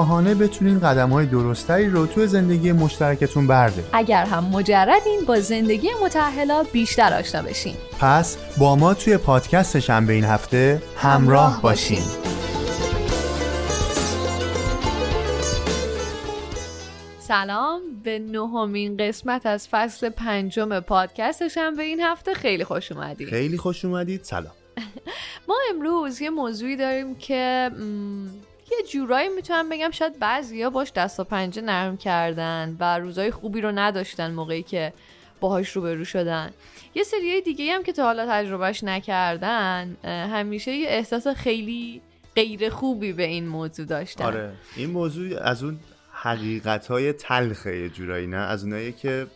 آگاهانه بتونین قدم های درستری رو توی زندگی مشترکتون بردارید اگر هم مجردین با زندگی متأهلا بیشتر آشنا بشین. پس با ما توی پادکست شنبه این هفته همراه باشین. سلام به نهمین قسمت از فصل پنجم پادکست شنبه این هفته. خیلی خوش اومدید. خیلی خوش اومدید. سلام. ما امروز یه موضوعی داریم که یه جورایی می‌تونم بگم شاید بعضیا باش دست و پنجه نرم کردن و روزای خوبی رو نداشتن موقعی که باهاش روبرو شدن. یه سری دیگه هم که تا حالا تجربهش نکردن همیشه یه احساس خیلی غیر خوبی به این موضوع داشتن. آره. این موضوع از اون حقیقت های تلخه یه جورایی نه؟ از اونایی که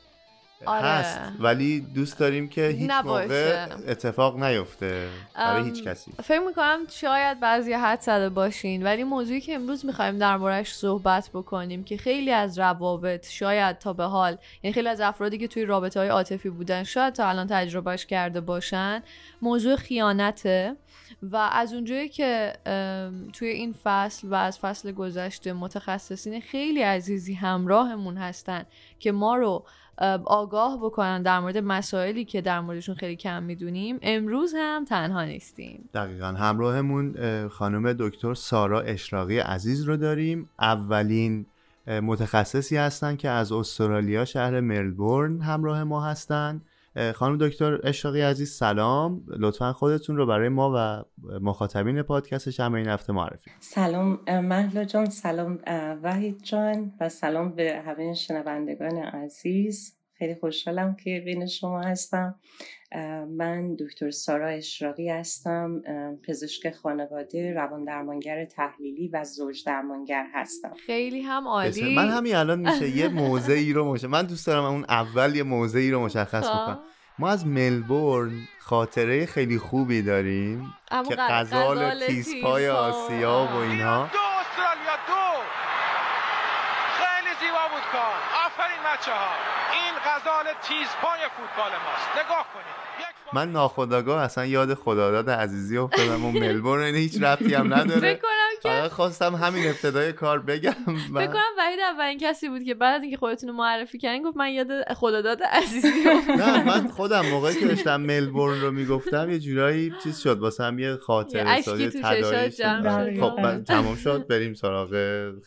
آره. هست. ولی دوست داریم که هیچ نباشه. موقع اتفاق نیفته. برای هیچ کسی. فکر می‌کنم شاید بعضی حد زده باشین. ولی موضوعی که امروز می‌خوایم در موردش صحبت بکنیم که خیلی از روابط شاید تا به حال یعنی خیلی از افرادی که توی رابطه های عاطفی بودن شاید تا الان تجربهش کرده باشن موضوع خیانته. و از اونجایی که توی این فصل و از فصل گذشته متخصصین خیلی عزیزی همراهمون هستن که ما رو آگاه بکنن در مورد مسائلی که در موردشون خیلی کم می‌دونیم. امروز هم تنها نیستیم. دقیقا. همراهمون اه، خانم دکتر سارا اشراقی عزیز رو داریم. اولین متخصصی هستن که از استرالیا شهر ملبورن همراه ما هستن. اه، خانم دکتر اشراقی عزیز سلام. لطفا خودتون رو برای ما و مخاطبین پادکست شنبه این هفته معرفی سلام مهلا جان سلام وحید جان و سلام به همه شنوندگان عزیز. خیلی خوشحالم که بین شما هستم. من دکتر سارا اشراقی هستم پزشک خانواده روان درمانگر تحلیلی و زوج درمانگر هستم. خیلی هم. عالی. من همین الان میشه یه موضعی رو مش... من دوست دارم اون اول یه موضعی رو مشخص. بکنم. ما از ملبورن خاطره خیلی خوبی داریم که ق- غزال غزال تیزپای تیزپا. آسیا و اینها. دو استرالیا دو. خیلی زیبا بود کار. آفرین بچه ها این غزال تیزپای فوتبال ماست. نگاه کنید. من ناخداگاه اصلا یاد خداداد عزیزی افتادم و ملبورن این هیچ ربطی هم فکر نداره کنم که فقط خواستم همین ابتدای کار بگم فکر کنم وحید اولین کسی بود که بعد از اینکه خودتون رو معرفی کردین گفت من یاد خداداد عزیزی نه من خودم موقعی که داشتم ملبورن رو می‌گفتم یه جورایی چیز شد واسه هم یه یه خاطر اشکی سازی آره. شد. خب بعد تمام شد بریم سراغ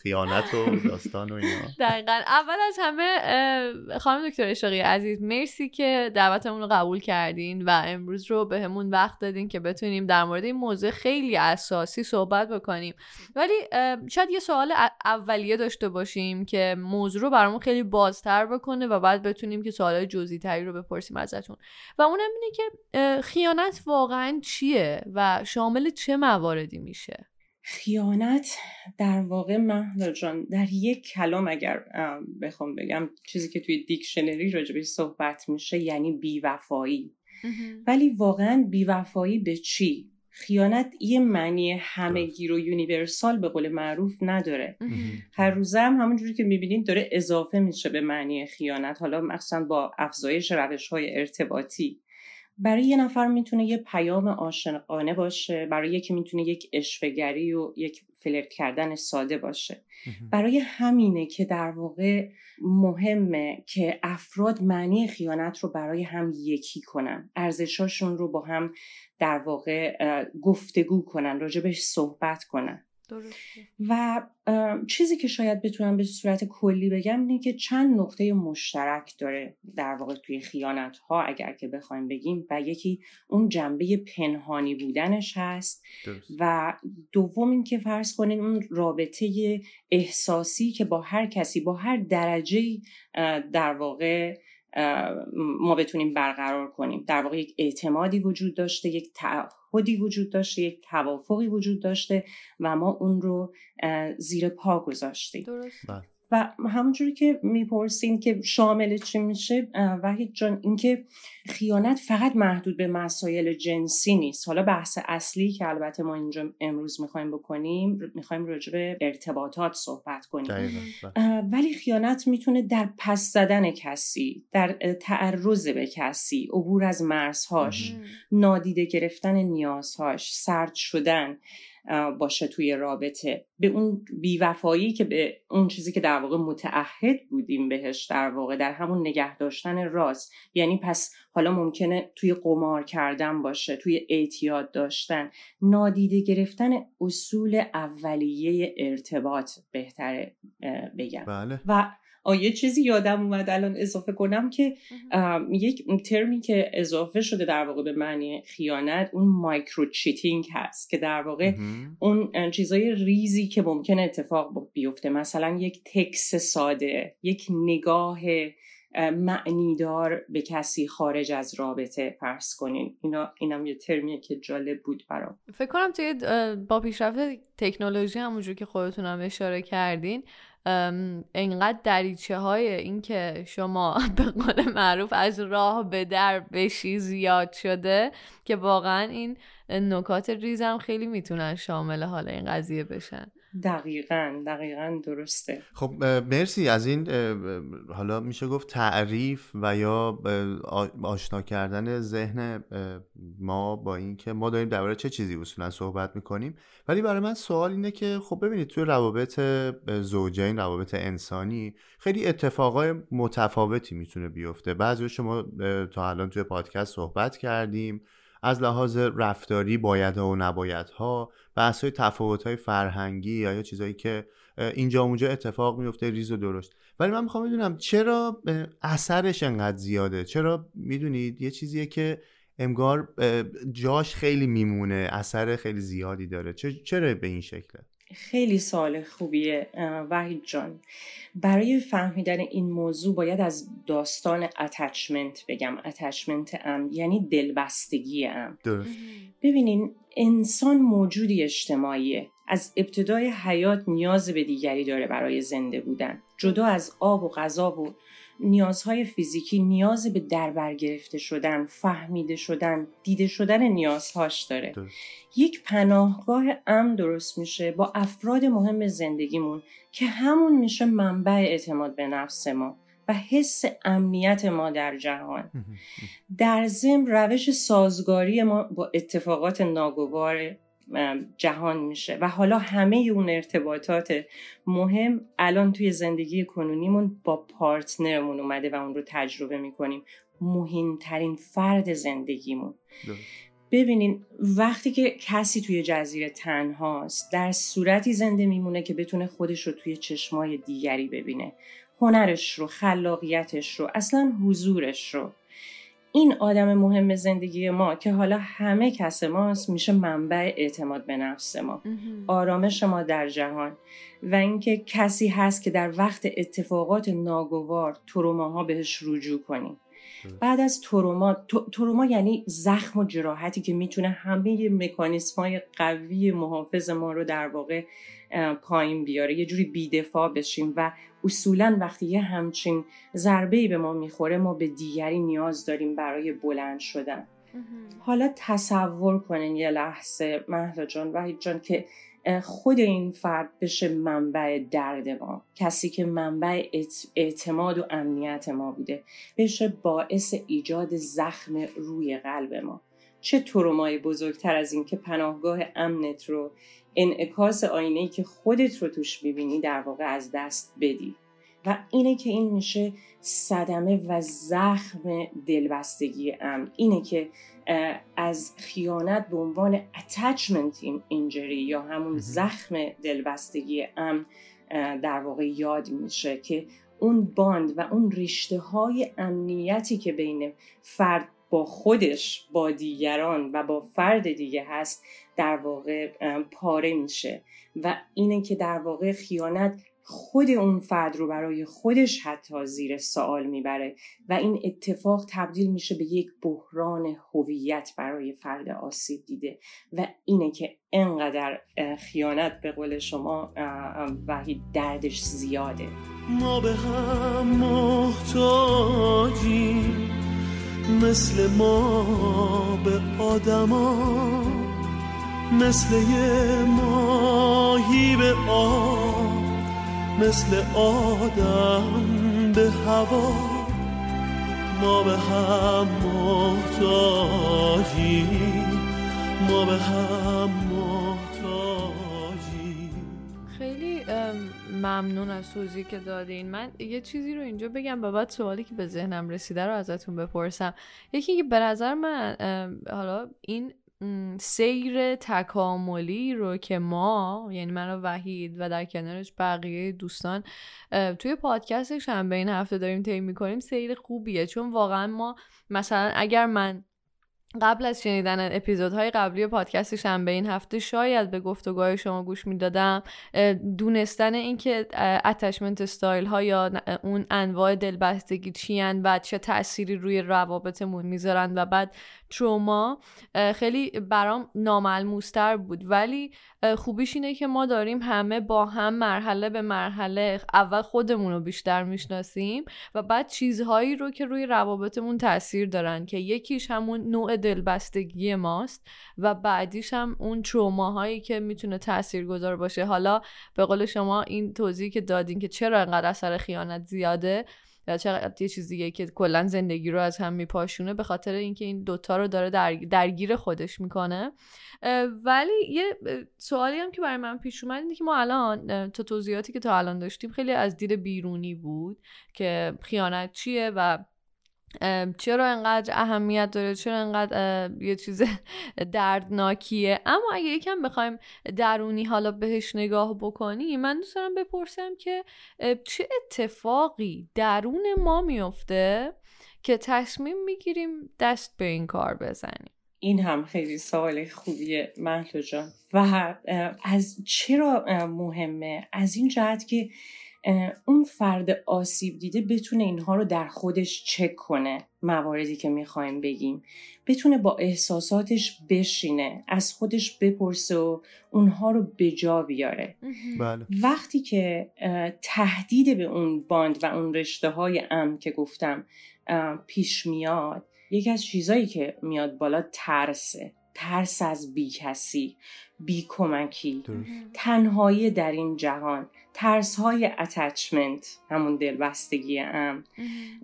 خیانت و داستان و اینا. دقیقا. اول از همه خانم دکتر اشاقی عزیز مرسی که دعوتمون رو قبول کردین و امروز رو به همون وقت دادین که بتونیم در مورد این موضوع خیلی اساسی صحبت بکنیم. ولی شاید یه سوال اولیه داشته باشیم که موضوع رو برامون خیلی بازتر بکنه و بعد بتونیم که سوالای جزئی تری رو بپرسیم ازتون. و اونم اینه که خیانت واقعا چیه و شامل چه مواردی میشه؟ خیانت در واقع مهلا جان در یک کلام اگر بخوام بگم چیزی که توی دیکشنری راجبش صحبت میشه یعنی بیوفایی. ولی واقعا بیوفایی به چی؟ خیانت یه معنی همهگیر و universal به قول معروف نداره. هر روزه هم همونجوری که می‌بینید داره اضافه میشه به معنی خیانت حالا مخصوصا با افزایش روش های ارتباطی. برای یه نفر می‌تونه یه پیام عاشقانه باشه برای یکی می‌تونه یک اشفگری و یک فلرت کردن ساده باشه. برای همینه که در واقع مهمه که افراد معنی خیانت رو برای هم یکی کنن. ارزشاشون رو با هم در واقع گفتگو کنن راجبش صحبت کنن. درسته و چیزی که شاید بتونم به صورت کلی بگم اینه که چند نقطه مشترک داره در واقع توی خیانت ها اگر که بخوایم بگیم و یکی اون جنبه پنهانی بودنش هست درست. و دوم این که فرض کنین اون رابطه احساسی که با هر کسی با هر درجه در واقع ما بتونیم برقرار کنیم در واقع یک اعتمادی وجود داشته یک تعهدی وجود داشته یک توافقی وجود داشته و ما اون رو زیر پا گذاشتیم درست بله. و همونجوری که می‌پرسین که شامل چی میشه وحید جان اینکه خیانت فقط محدود به مسائل جنسی نیست. حالا بحث اصلی که البته ما اینجا امروز می‌خوایم بکنیم می‌خوایم راجع به ارتباطات صحبت کنیم. بله. ولی خیانت می‌تونه در پس زدن کسی در تعرض به کسی عبور از مرزهاش نادیده گرفتن نیازهاش سرد شدن باشه توی رابطه. به اون بیوفایی که به اون چیزی که در واقع متعهد بودیم بهش در واقع در همون نگه داشتن راست. یعنی پس حالا ممکنه توی قمار کردن باشه توی اعتیاد داشتن. نادیده گرفتن اصول اولیه ارتباط بهتره بگم. بله. و یه چیزی یادم اومد الان اضافه کنم که یک ترمی که اضافه شده در واقع به معنی خیانت اون micro cheating هست که در واقع اون چیزای ریزی که ممکنه اتفاق بیفته. مثلا یک تکس ساده یک نگاه معنیدار به کسی خارج از رابطه فرض کنین. اینا اینم یه ترمیه که جالب بود برام. فکر کنم توی با پیشرفت تکنولوژی همونجور که خودتونم اشاره کردین انقدر دریچه های این که شما به قول معروف از راه به در بشی زیاد شده که واقعا این نکات ریزم خیلی می‌تونن شامل حال این قضیه بشن. دقیقا دقیقا درسته. خب مرسی. از این حالا میشه گفت تعریف و یا آشنا کردن ذهن ما با اینکه ما داریم درباره چه چیزی اصولا صحبت می‌کنیم. ولی برای من سوال اینه که خب ببینید توی روابط زوجین روابط انسانی خیلی اتفاقای متفاوتی می‌تونه بیفته. بعضی شما تا الان توی پادکست صحبت کردیم. از لحاظ رفتاری باید و نباید ها بحث های تفاوت های فرهنگی یا یا چیزهایی که اینجا اونجا اتفاق میفته ریز و درشت. ولی من می‌خوام بدونم چرا اثرش انقدر زیاده؟ چرا می‌دونید یه چیزیه که امگار جاش خیلی میمونه اثر خیلی زیادی داره. چرا به این شکله؟ خیلی سال خوبیه وحید جان. برای فهمیدن این موضوع باید از داستان اتچمنت بگم. اتچمنت ام یعنی دلبستگی ام. ببینین انسان موجودی اجتماعیه. از ابتدای حیات نیاز به دیگری داره برای زنده بودن. جدا از آب و غذا و نیازهای فیزیکی نیاز به دربر گرفته شدن فهمیده شدن دیده شدن نیازهاش داره. یک پناهگاه امن درست میشه با افراد مهم زندگیمون که همون میشه منبع اعتماد به نفس ما و حس امنیت ما در جهان. در ضمن روش سازگاری ما با اتفاقات ناگوار جهان میشه. و حالا همه اون ارتباطات مهم الان توی زندگی کنونیمون با پارتنرمون اومده و اون رو تجربه می‌کنیم. مهمترین فرد زندگیمون. ببینین وقتی که کسی توی جزیره تنهاست در صورتی زنده میمونه که بتونه خودش رو توی چشمای دیگری ببینه. هنرش رو خلاقیتش رو اصلا حضورش رو. این آدم مهم زندگی ما که حالا همه کس ماست میشه منبع اعتماد به نفس ما. آرامش ما در جهان و اینکه کسی هست که در وقت اتفاقات ناگوار تروماها بهش رجوع کنیم. بعد از تروما تروما یعنی زخم و جراحتی که می‌تونه همه مکانیسم های قوی محافظ ما رو در واقع پایین بیاره. یه جوری بیدفاع بشیم و اصولا وقتی یه همچین ضربه به ما می‌خوره ما به دیگری نیاز داریم برای بلند شدن. حالا تصور کنین یه لحظه مهلا جان وحید جان که خود این فرد بشه منبع درد ما. کسی که منبع اعتماد و امنیت ما بوده بشه باعث ایجاد زخم روی قلب ما. چه ترومای بزرگتر از این که پناهگاه امنت رو انعکاس آینه که خودت رو توش می‌بینی در واقع از دست بدی. و اینه که این میشه صدمه و زخم دلبستگی ام اینه که از خیانت به عنوان attachment injury یا همون زخم دلبستگی ام در واقع یاد میشه که اون باند و اون رشته های امنیتی که بین فرد با خودش با دیگران و با فرد دیگه هست در واقع پاره میشه و اینه که در واقع خیانت خود اون فرد رو برای خودش حتی زیر سوال می‌بره و این اتفاق تبدیل میشه به یک بحران هویت برای فرد آسیب دیده و اینه که انقدر خیانت به قول شما وحید دردش زیاده. ما به هم محتاجیم مثل ما به آدما مثل ماهی به آب مثل آدم به هوا. ما به هم محتاجیم ما به هم خیلی ممنون از توضیحی که دادین. من یه چیزی رو اینجا بگم بعد سوالی که به ذهنم رسیده رو ازتون بپرسم. یکی که به نظر من حالا این سیر تکاملی رو که ما یعنی من و وحید و در کنارش بقیه دوستان توی پادکست شنبه این هفته داریم طی می‌کنیم سیر خوبیه. چون واقعا ما مثلا اگر من قبل از شنیدن اپیزودهای قبلی پادکست شنبه این هفته شاید به گفتگوهای شما گوش می‌دادم دونستن اینکه اتچمنت استایل ها یا اون انواع دلبستگی چی و چه تأثیری روی روابطمون می‌ذارن و بعد تروما خیلی برام ناملموستر بود. ولی خوبیش اینه که ما داریم همه با هم مرحله به مرحله اول خودمون رو بیشتر می‌شناسیم و بعد چیزهایی رو که روی روابطمون تاثیر دارن که یکیش همون نوع دلبستگی ماست و بعدیش هم اون تروماهایی که می‌تونه تأثیر گذار باشه. حالا به قول شما این توضیحی که دادین که چرا انقدر اثر خیانت زیاده یا چقدر یه چیز دیگه که کلا زندگی رو از هم میپاشونه به خاطر اینکه این دوتا رو داره درگیر خودش می‌کنه. ولی یه سوالی هم که برای من پیش اومد اینه که ما الان تو توضیحاتی که تا الان داشتیم خیلی از دید بیرونی بود که خیانت چیه و چرا انقدر اهمیت داره؟ چرا انقدر یه چیز دردناکیه؟ اما اگه یکم بخوایم درونی حالا بهش نگاه بکنی من دوست دارم بپرسم که چه اتفاقی درون ما میفته که تصمیم می‌گیریم دست به این کار بزنیم؟ این هم خیلی سوال خوبیه محلو جان. و از چرا مهمه؟ از این جهت که اون فرد آسیب دیده بتونه اینها رو در خودش چک کنه مواردی که می‌خوایم بگیم. بتونه با احساساتش بشینه از خودش بپرسه و اونها رو به جا بیاره. بله. وقتی که تهدید به اون bond و اون رشته های ام که گفتم پیش میاد یکی از چیزایی که میاد بالا ترسه. ترس از بی کسی بی کمکی تنهایی در این جهان. ترس های attachment همون دلبستگی ام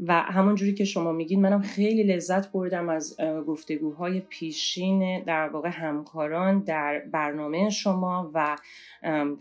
و همون جوری که شما میگین منم خیلی لذت بردم از گفتگوهای پیشین در واقع همکاران در برنامه شما و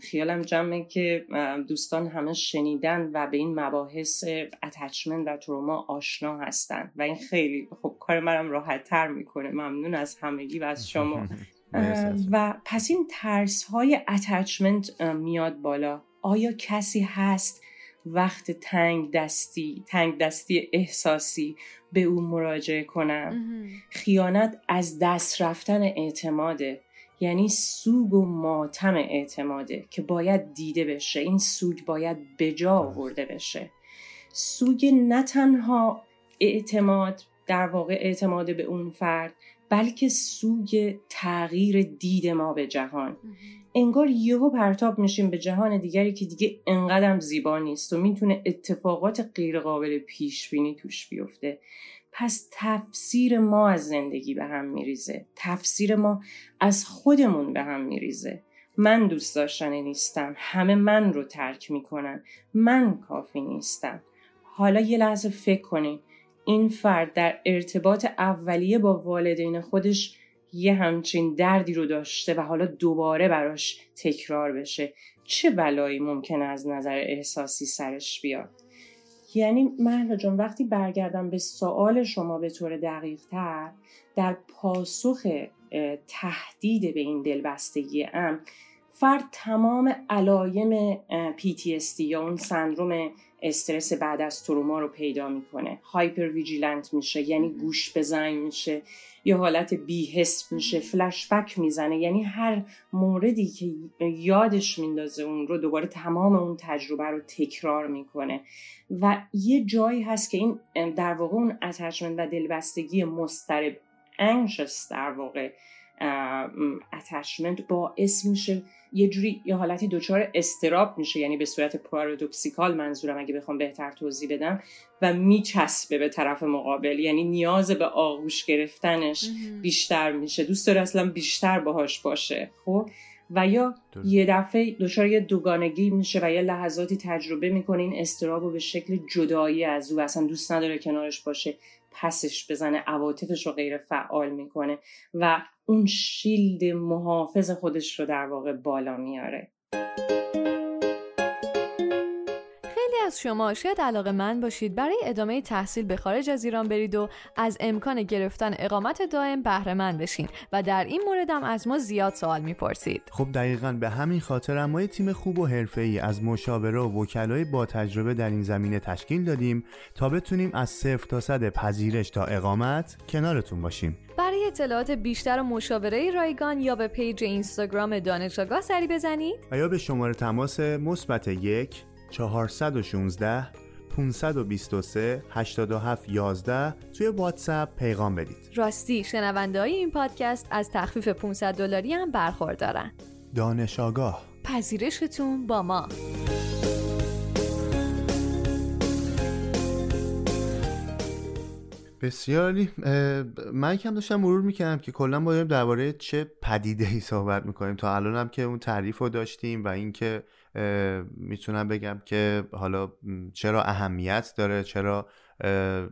خیالم جمعه که دوستان همه شنیدن و به این مباحث اتچمنت و تروما آشنا هستن. و این خیلی خب کار منم راحت تر می‌کنه. ممنون از همگی و از شما. و پس این ترس های اتچمنت میاد بالا. آیا کسی هست وقت تنگ دستی تنگ دستی احساسی به او مراجعه کنم؟ خیانت از دست رفتن اعتماده یعنی سوگ و ماتم اعتماده که باید دیده بشه. این سوگ باید بجا آورده بشه. سوگ نه تنها اعتماد در واقع اعتماد به اون فرد بلکه سوگ تغییر دید ما به جهان. انگار یهو پرتاب میشیم به جهان دیگری که دیگه انقدرم زیبا نیست و می‌تونه اتفاقات غیرقابل پیش بینی توش بیفته. پس تفسیر ما از زندگی به هم میریزه. تفسیر ما از خودمون به هم میریزه. من دوست داشتنی نیستم. همه من رو ترک می‌کنن. من کافی نیستم. حالا یه لحظه فکر کنین. این فرد در ارتباط اولیه با والدین خودش یه همچین دردی رو داشته و حالا دوباره براش تکرار بشه. چه بلایی ممکنه از نظر احساسی سرش بیاد؟ یعنی مهلا جان وقتی برگردم به سوال شما به طور دقیق تر در پاسخ تهدید به این دلبستگی ام فرد تمام علایم PTSD یا اون سندروم استرس بعد از تروما رو پیدا می‌کنه. hypervigilant میشه یعنی گوش به زنگ میشه یا حالت بیهست میشه فلشبک می‌زنه. یعنی هر موردی که یادش میندازه اون رو دوباره تمام اون تجربه رو تکرار می‌کنه. و یه جایی هست که این در واقع اون اتچمنت و دلبستگی مسترب انشس در واقع اتچمنت باعث میشه یه جوری یه حالتی دچار استراب میشه یعنی به صورت پارادوکسیکال منظورم اگه بخوام بهتر توضیح بدم و میچسبه به طرف مقابل یعنی نیاز به آغوش گرفتنش بیشتر میشه. دوست داره اصلا بیشتر باهاش باشه. خب؟ و یا یه دفعه دچار یه دوگانگی میشه و یه لحظاتی تجربه می‌کنه این استراب رو به شکل جدایی از او اصلا دوست نداره کنارش باشه پسش بزنه عواطفش رو غیر فعال می‌کنه و اون شیلد محافظ خودش رو در واقع بالا میاره. از شما شاید علاقه من باشید برای ادامه تحصیل به خارج از ایران برید و از امکان گرفتن اقامت دائم بهره مند بشین و در این مورد هم از ما زیاد سوال می‌پرسید. خب دقیقا به همین خاطر ما تیم خوب و ای از مشاوره و وکلای با تجربه در این زمینه تشکیل دادیم تا بتونیم از صفر تا صد پذیرش تا اقامت کنارتون باشیم. برای اطلاعات بیشتر و مشاوره رایگان یا به پیج اینستاگرام دانش آگاه سری بزنید. و یا به شماره تماس مثبت یک 416 523 87 11 توی واتساپ پیغام بدید. راستی شنونده های این پادکست از تخفیف 500 دلاری هم برخوردارن. دانش آگاه پذیرشتون با ما. بسیاری من کم داشتم مرور می‌کنم که کلا باید درباره چه پدیده ای صحبت می‌کنیم تا الان هم که اون تعریف رو داشتیم و اینکه می‌تونم بگم که حالا چرا اهمیت داره چرا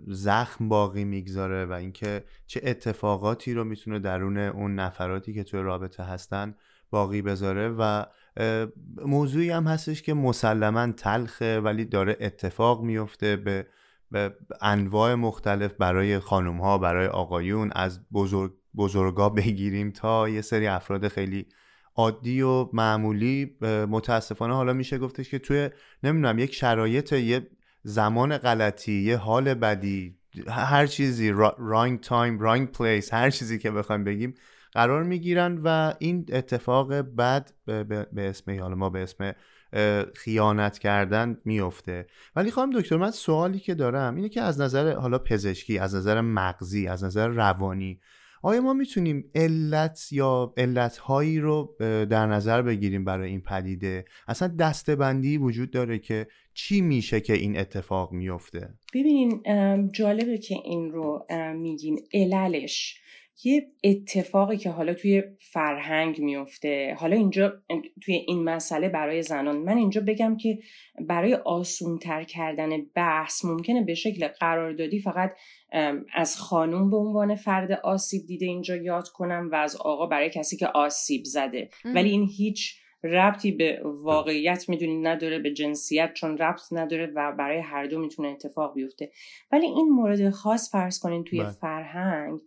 زخم باقی می‌گذاره و اینکه چه اتفاقاتی رو می‌تونه درون اون نفراتی که توی رابطه هستن باقی بذاره و موضوعی هم هستش که مسلما تلخه ولی داره اتفاق میفته به به انواع مختلف برای خانوم ها برای آقایون از بزرگ بزرگا بگیریم تا یه سری افراد خیلی عادی و معمولی متاسفانه حالا میشه گفتش که توی نمی‌دونم یک شرایط یه زمان غلطی یه حال بدی هر چیزی رانگ تایم رانگ پلیس هر چیزی که بخوایم بگیم قرار می‌گیرن و این اتفاق بد به اسم حالا ما به اسم خیانت کردن میفته ولی خواهم دکتر من سوالی که دارم اینه که از نظر حالا پزشکی از نظر مغزی از نظر روانی آیا ما می‌تونیم علت یا علتهایی رو در نظر بگیریم برای این پدیده؟ اصلا دستبندی وجود داره که چی میشه که این اتفاق میفته ببینین جالبه که این رو میگین. عللش. یه اتفاقی که حالا توی فرهنگ میفته حالا اینجا توی این مسئله برای زنان. من اینجا بگم که برای آسونتر کردن بحث ممکنه به شکل قراردادی فقط از خانوم به عنوان فرد آسیب دیده اینجا یاد کنم و از آقا برای کسی که آسیب زده. ولی این هیچ ربطی به واقعیت می‌دونی نداره به جنسیت چون ربط نداره و برای هر دو می‌تونه اتفاق بیفته. ولی این مورد خاص فرض کنین توی بله. فرهنگ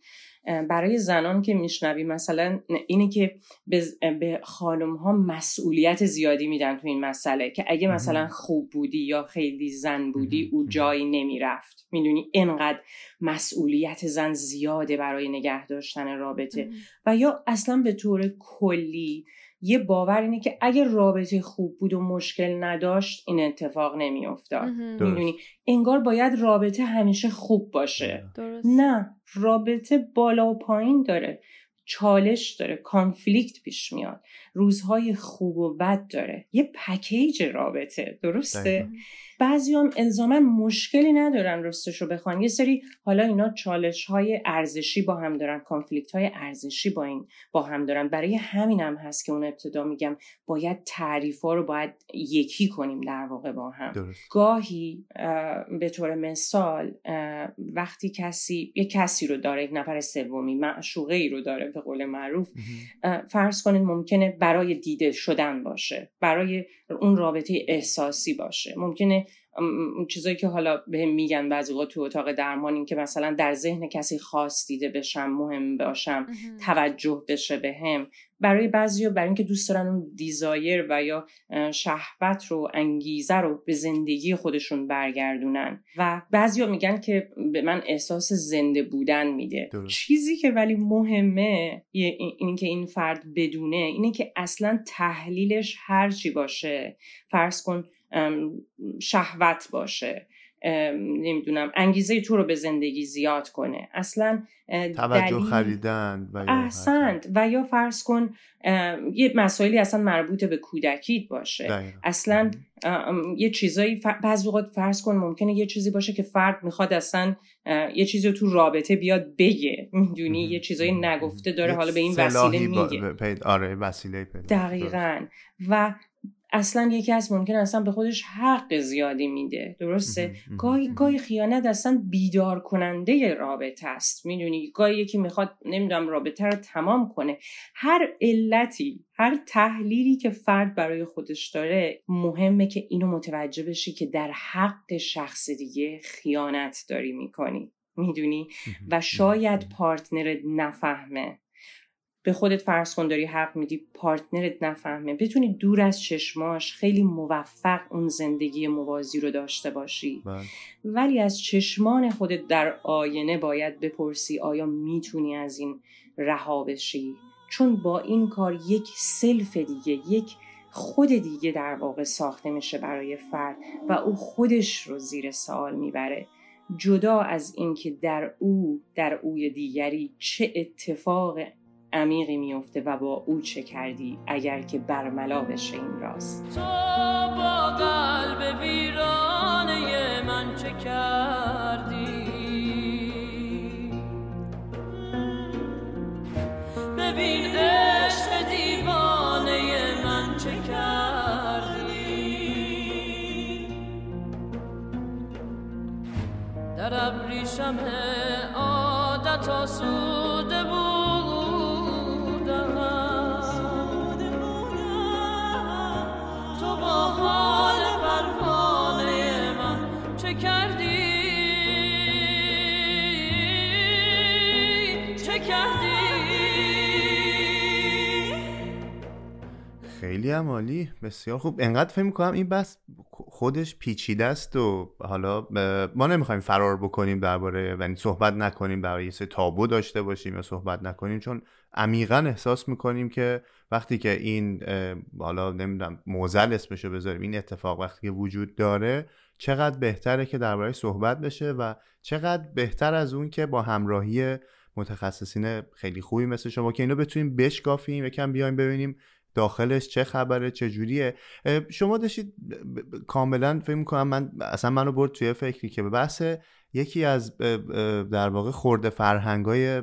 برای زنان که میشنوی مثلا اینه که به خانم ها مسئولیت زیادی میدن تو این مسئله که اگه مثلا خوب بودی یا خیلی زن بودی او جایی نمی‌رفت. می‌دونی؟ اینقدر مسئولیت زن زیاده برای نگه داشتن رابطه. و یا اصلا به طور کلی یه باور اینه که اگه رابطه خوب بود و مشکل نداشت این اتفاق نمیافتاد. می‌دونی؟ انگار باید رابطه همیشه خوب باشه. درست. نه رابطه بالا و پایین داره. چالش داره کانفلیکت پیش میاد روزهای خوب و بد داره. یه پکیج رابطه درسته؟ بعضی هم الزاما مشکلی ندارن راستش رو بخوان. یه سری حالا اینا چالش های ارزشی با هم دارن کانفلیکت های ارزشی با این با هم دارن. برای همین هم هست که اون ابتدا میگم باید تعریف ها رو باید یکی کنیم در واقع با هم. درست. گاهی به طور مثال وقتی کسی یه کسی رو داره یک نفر سومی معشوقه ای رو داره به قول معروف فرض کنید ممکنه برای دیده شدن باشه برای اون رابطه احساسی باشه. ممکنه اون چیزایی که حالا به میگن بعضی وقت تو اتاق درمان این که مثلا در ذهن کسی خاص دیده بشم مهم باشم توجه بشه به هم برای بعضی برای اینکه دوست دارن اون دیزایر و یا شهوت رو انگیزه رو به زندگی خودشون برگردونن. و بعضی میگن که به من احساس زنده بودن میده. چیزی که ولی مهمه این که این فرد بدونه اینه که اصلا تحلیلش هرچی باشه. فرض کن شهوت باشه. نمی‌دونم انگیزه تو رو به زندگی زیاد کنه. اصلا توجه خریدن و احسنت. و یا فرض کن یه مسائلی اصلا مربوط به کودکیت باشه. اصلا یه چیزایی بعض وقت فرض کن ممکنه یه چیزی باشه که فرد می‌خواد اصلا یه چیزی رو تو رابطه بیاد بگه. می‌دونی؟ یه چیزایی نگفته داره حالا به این وسیله میگه. آره وسیله پیدا دقیقا. و اصلا یکی از ممکن اصلا به خودش حق زیادی میده. درسته؟ گاهی گاهی خیانت اصلا بیدار کننده رابطه است. می‌دونی گاهی یکی می‌خواد نمی‌دونم رابطه رو تمام کنه. هر علتی هر تحلیلی که فرد برای خودش داره مهمه که اینو متوجه بشی که در حق شخص دیگه خیانت داری می‌کنی. می‌دونی؟ و شاید partner ت نفهمه. به خودت فرض کن داری حق میدی partner ت نفهمه. بتونی دور از چشماش خیلی موفق اون زندگی موازی رو داشته باشی. بله. ولی از چشمان خودت در آینه باید بپرسی آیا می‌تونی از این رها بشی؟ چون با این کار یک self دیگه یک خود دیگه در واقع ساخته میشه برای فرد و او خودش رو زیر سوال می‌بره. جدا از اینکه در او در اوی دیگری چه اتفاق عمیقی میفته و با او چه کردی اگر که برملا بشه این راست؟ تو با قلب ویرانه من چه کردی؟ ببین عشق دیوانه من چه کردی؟ در ابریشم عادت آسوده خیلی هم عالی بسیار خوب. انقدر فکر می‌کنم این بس خودش پیچیده است و حالا ما نمی‌خوایم فرار بکنیم درباره یعنی صحبت نکنیم برای سه تابو داشته باشیم یا صحبت نکنیم چون عمیقا احساس می‌کنیم که وقتی که این حالا نمی‌دونم موزل اسمشو بذاریم این اتفاق وقتی که وجود داره چقدر بهتره که درباره صحبت بشه و چقدر بهتر از اون که با همراهی متخصصین خیلی خوبی مثل شما که اینو بتونیم بشکافیم یکم بیایم ببینیم داخلش چه خبره چه جوریه. شما داشتید کاملا فکر می‌کنم من اصلا منو برد توی فکری که به بحث یکی از در واقع خورده فرهنگای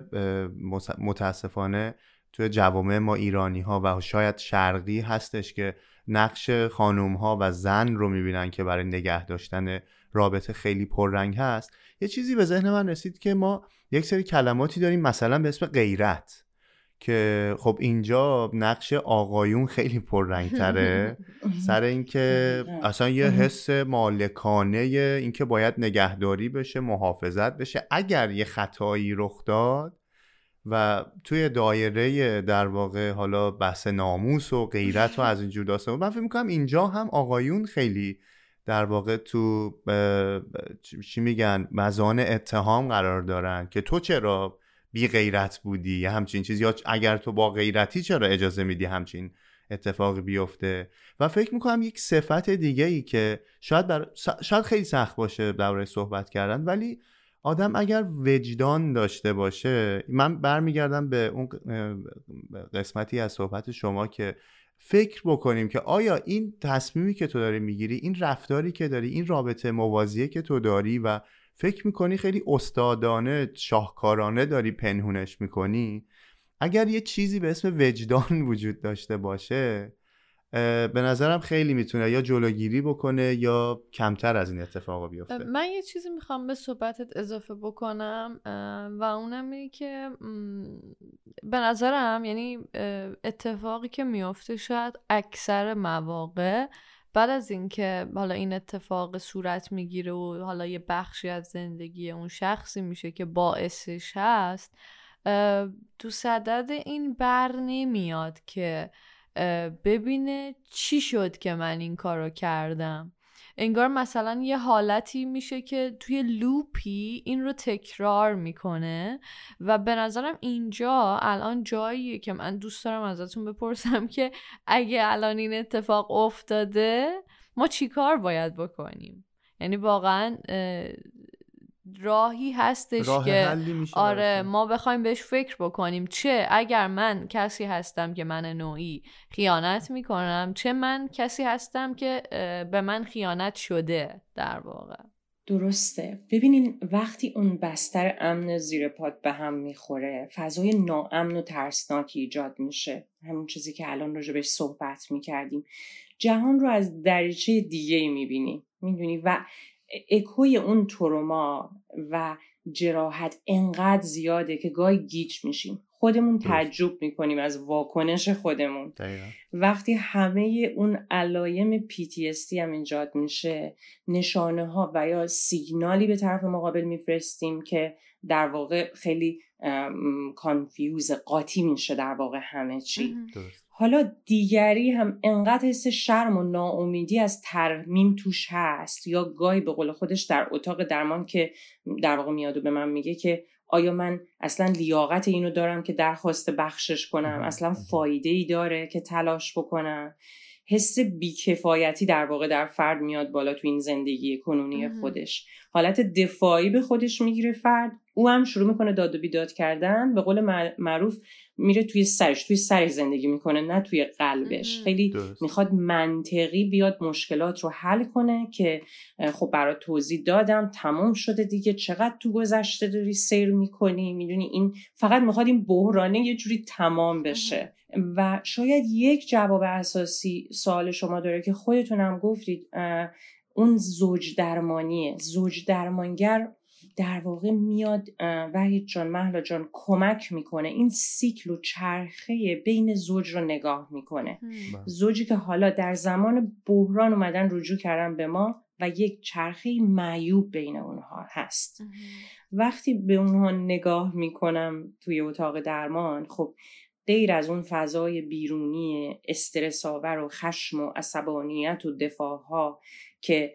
متاسفانه توی جوامع ما ایرانی ها و شاید شرقی هستش که نقش خانوم ها و زن رو می‌بینن که برای نگه داشتن رابطه خیلی پررنگ هست. یه چیزی به ذهن من رسید که ما یک سری کلماتی داریم مثلا به اسم غیرت که خب اینجا نقش آقایون خیلی پررنگتره. سر اینکه اصلا یه حس مالکانه اینکه باید نگهداری بشه محافظت بشه. اگر یه خطایی رخ داد و توی دایره در واقع حالا بحث ناموس و غیرت و از اینجور داستان من فکر می‌کنم اینجا هم آقایون خیلی در واقع تو چی میگن مزان اتهام قرار دارن که تو چرا بی غیرت بودی؟ یا همچین چیز یا اگر تو با غیرتی چرا اجازه میدی همچین اتفاقی بیفته؟ و فکر می‌کنم یک صفت دیگه ای که شاید, بر... شاید خیلی سخت باشه درباره صحبت کردن ولی آدم اگر وجدان داشته باشه من برمیگردم به اون قسمتی از صحبت شما که فکر بکنیم که آیا این تصمیمی که تو داری می‌گیری این رفتاری که داری این رابطه موازیه که تو داری و فکر می‌کنی خیلی استادانه شاهکارانه داری پنهونش می‌کنی اگر یه چیزی به اسم وجدان وجود داشته باشه به نظرم خیلی می‌تونه یا جلوگیری بکنه یا کمتر از این اتفاق بیفته. من یه چیزی می‌خوام به صحبتت اضافه بکنم و اونم اینه که به نظرم یعنی اتفاقی که میفته شاید اکثر مواقع بعد از اینکه حالا این اتفاق صورت می‌گیره و حالا یه بخشی از زندگی اون شخصی میشه که باعثش هست تو صدد این بر نمیاد که ببینه چی شد که من این کارو کردم. انگار مثلا یه حالتی میشه که توی لوپی این رو تکرار می‌کنه و به نظرم اینجا الان جاییه که من دوست دارم ازتون بپرسم که اگه الان این اتفاق افتاده ما چیکار باید بکنیم؟ یعنی واقعا راهی هستش راه که حلی میشه آره براشون. ما بخوایم بهش فکر بکنیم. چه اگر من کسی هستم که من نوعی خیانت می‌کنم چه من کسی هستم که به من خیانت شده در واقع. درسته. ببینین وقتی اون بستر امن زیر پات به هم می‌خوره فضای ناامن و ترسناکی ایجاد میشه. همون چیزی که الان راجبش صحبت می‌کردیم. جهان رو از دریچه دیگه ای می‌بینی. می‌دونی؟ و اکوی اون تروما و جراحت انقدر زیاده که گاهی گیج میشیم. خودمون. تعجب می‌کنیم از واکنش خودمون دقیقا. وقتی همه اون علائم PTSD هم ایجاد میشه نشانه ها و یا سیگنالی به طرف مقابل میفرستیم که در واقع خیلی confuse قاطی میشه در واقع همه چی درست حالا دیگری هم انقدر حس شرم و ناامیدی از ترمیم توش هست یا گاهی به قول خودش در اتاق درمان که در واقع میاد و به من میگه که آیا من اصلا لیاقت اینو دارم که درخواست بخشش کنم. اصلا فایده ای داره که تلاش بکنم حس بیکفایتی در واقع در فرد میاد بالا تو این زندگی کنونی مهم. خودش. حالت دفاعی به خودش می‌گیره فرد. او هم شروع می‌کنه داد و بیداد کردن به قول مع- معروف میره توی سرش توی سرش زندگی می‌کنه نه توی قلبش. مهم. خیلی درست. می‌خواد منطقی بیاد مشکلات رو حل کنه که خب برای توضیح دادم تمام شده دیگه. چقدر تو گذشته داری سیر می‌کنی؟ می‌دونی این فقط می‌خواد این بحرانه یه جوری تمام بشه. و شاید یک جواب اساسی سوال شما داره که خودتونم گفتید اون زوج درمانیه. زوج درمانگر در واقع میاد وحید جان مهلا جان کمک می‌کنه. این سیکل و چرخه بین زوج رو نگاه می‌کنه. بله. زوجی که حالا در زمان بحران اومدن رجوع کردن به ما و یک چرخه معیوب بین اونها هست. وقتی به اونها نگاه می‌کنم توی اتاق درمان خب غیر از اون فضای بیرونی استرس آور و خشم و عصبانیت و دفاع ها که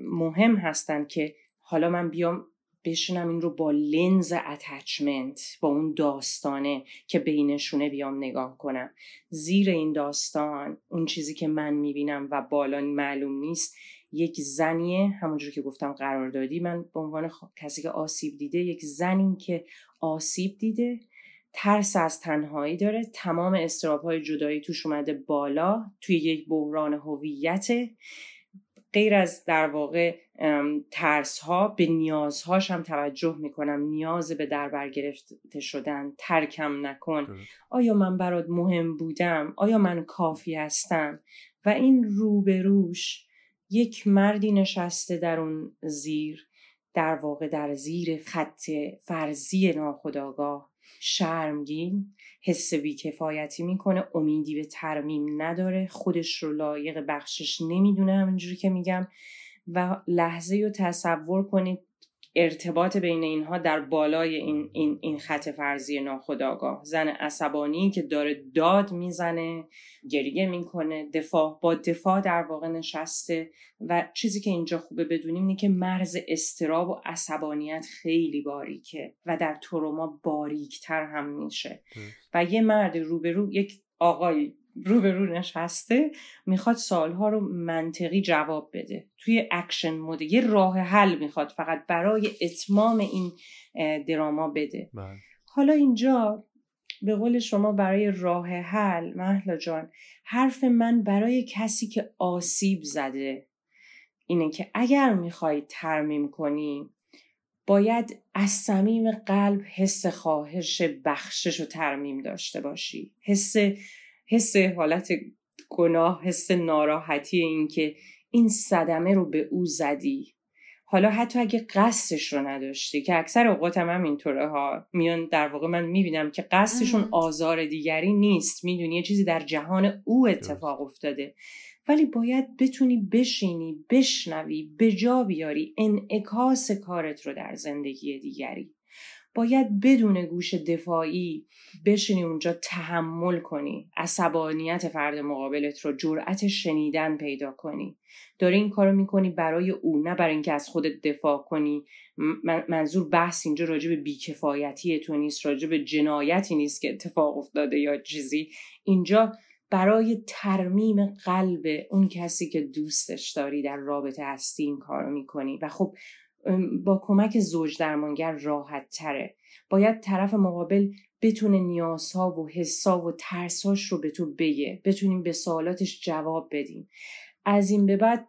مهم هستن که حالا من بیام بشینم این رو با لنز اتچمنت با اون داستانه که بینشونه بیام نگاه کنم. زیر این داستان اون چیزی که من می‌بینم و بالا معلوم نیست یک زنیه همونجور که گفتم قرار دادی من به عنوان خ- کسی که آسیب دیده یک زنی که آسیب دیده ترس از تنهایی داره. تمام استراب های جدایی توش اومده بالا توی یک بحران هویت. غیر از در واقع ترس ها به نیازهاش هم توجه می‌کنم. نیاز به در بر گرفته شدن. ترکم نکن. آیا من برات مهم بودم؟ آیا من کافی هستم؟ و این روبروش یک مردی نشسته در اون زیر در واقع در زیر خط فرضی ناخداگاه شرمگین حس بیکفایتی می‌کنه امیدی به ترمیم نداره خودش رو لایق بخشش نمی‌دونه همینجوری که میگم. و لحظه رو تصور کنید ارتباط بین اینها در بالای این, این, این خط فرضی ناخداگاه زن عصبانی که داره داد می‌زنه گریه می‌کنه دفاع با دفاع در واقع نشسته و چیزی که اینجا خوبه بدونیم اینه که مرز اضطراب و عصبانیت خیلی باریکه و در تروما باریکتر هم میشه. و یه مرد روبرو یک آقای روبرو نشسته می‌خواد سالها رو منطقی جواب بده. توی action mode یه راه حل می‌خواد فقط برای اتمام این drama بده. بله. حالا اینجا به قول شما برای راه حل مهلا جان حرف من برای کسی که آسیب زده اینه که اگر می‌خوای ترمیم کنی باید از صمیم قلب حس خواهش بخشش و ترمیم داشته باشی. حس حس حالت گناه حس ناراحتی این که این صدمه رو به او زدی. حالا حتی اگه قصدش رو نداشتی که اکثر اوقات هم اینطوره ها. میان در واقع من می‌بینم که قصدشون. آزار دیگری نیست. می‌دونی یه چیزی در جهان او اتفاق افتاده. ولی باید بتونی بشینی بشنوی به جا بیاری انعکاس کارت رو در زندگی دیگری. باید بدون گوش دفاعی بشینی اونجا تحمل کنی عصبانیت فرد مقابلت رو جرأت شنیدن پیدا کنی. داری این کارو می‌کنی برای او نه برای اینکه از خودت دفاع کنی. منظور بحث اینجا راجع به بیکفایتی تو نیست راجع به جنایتی نیست که اتفاق افتاده یا چیزی. اینجا برای ترمیم قلب اون کسی که دوستش داری در رابطه هستی این کارو می‌کنی. و خب با کمک زوج درمانگر راحت تره باید طرف مقابل بتونه نیازها و حسا و ترساش رو به تو بگه. بتونیم به سوالاتش جواب بدیم. از این به بعد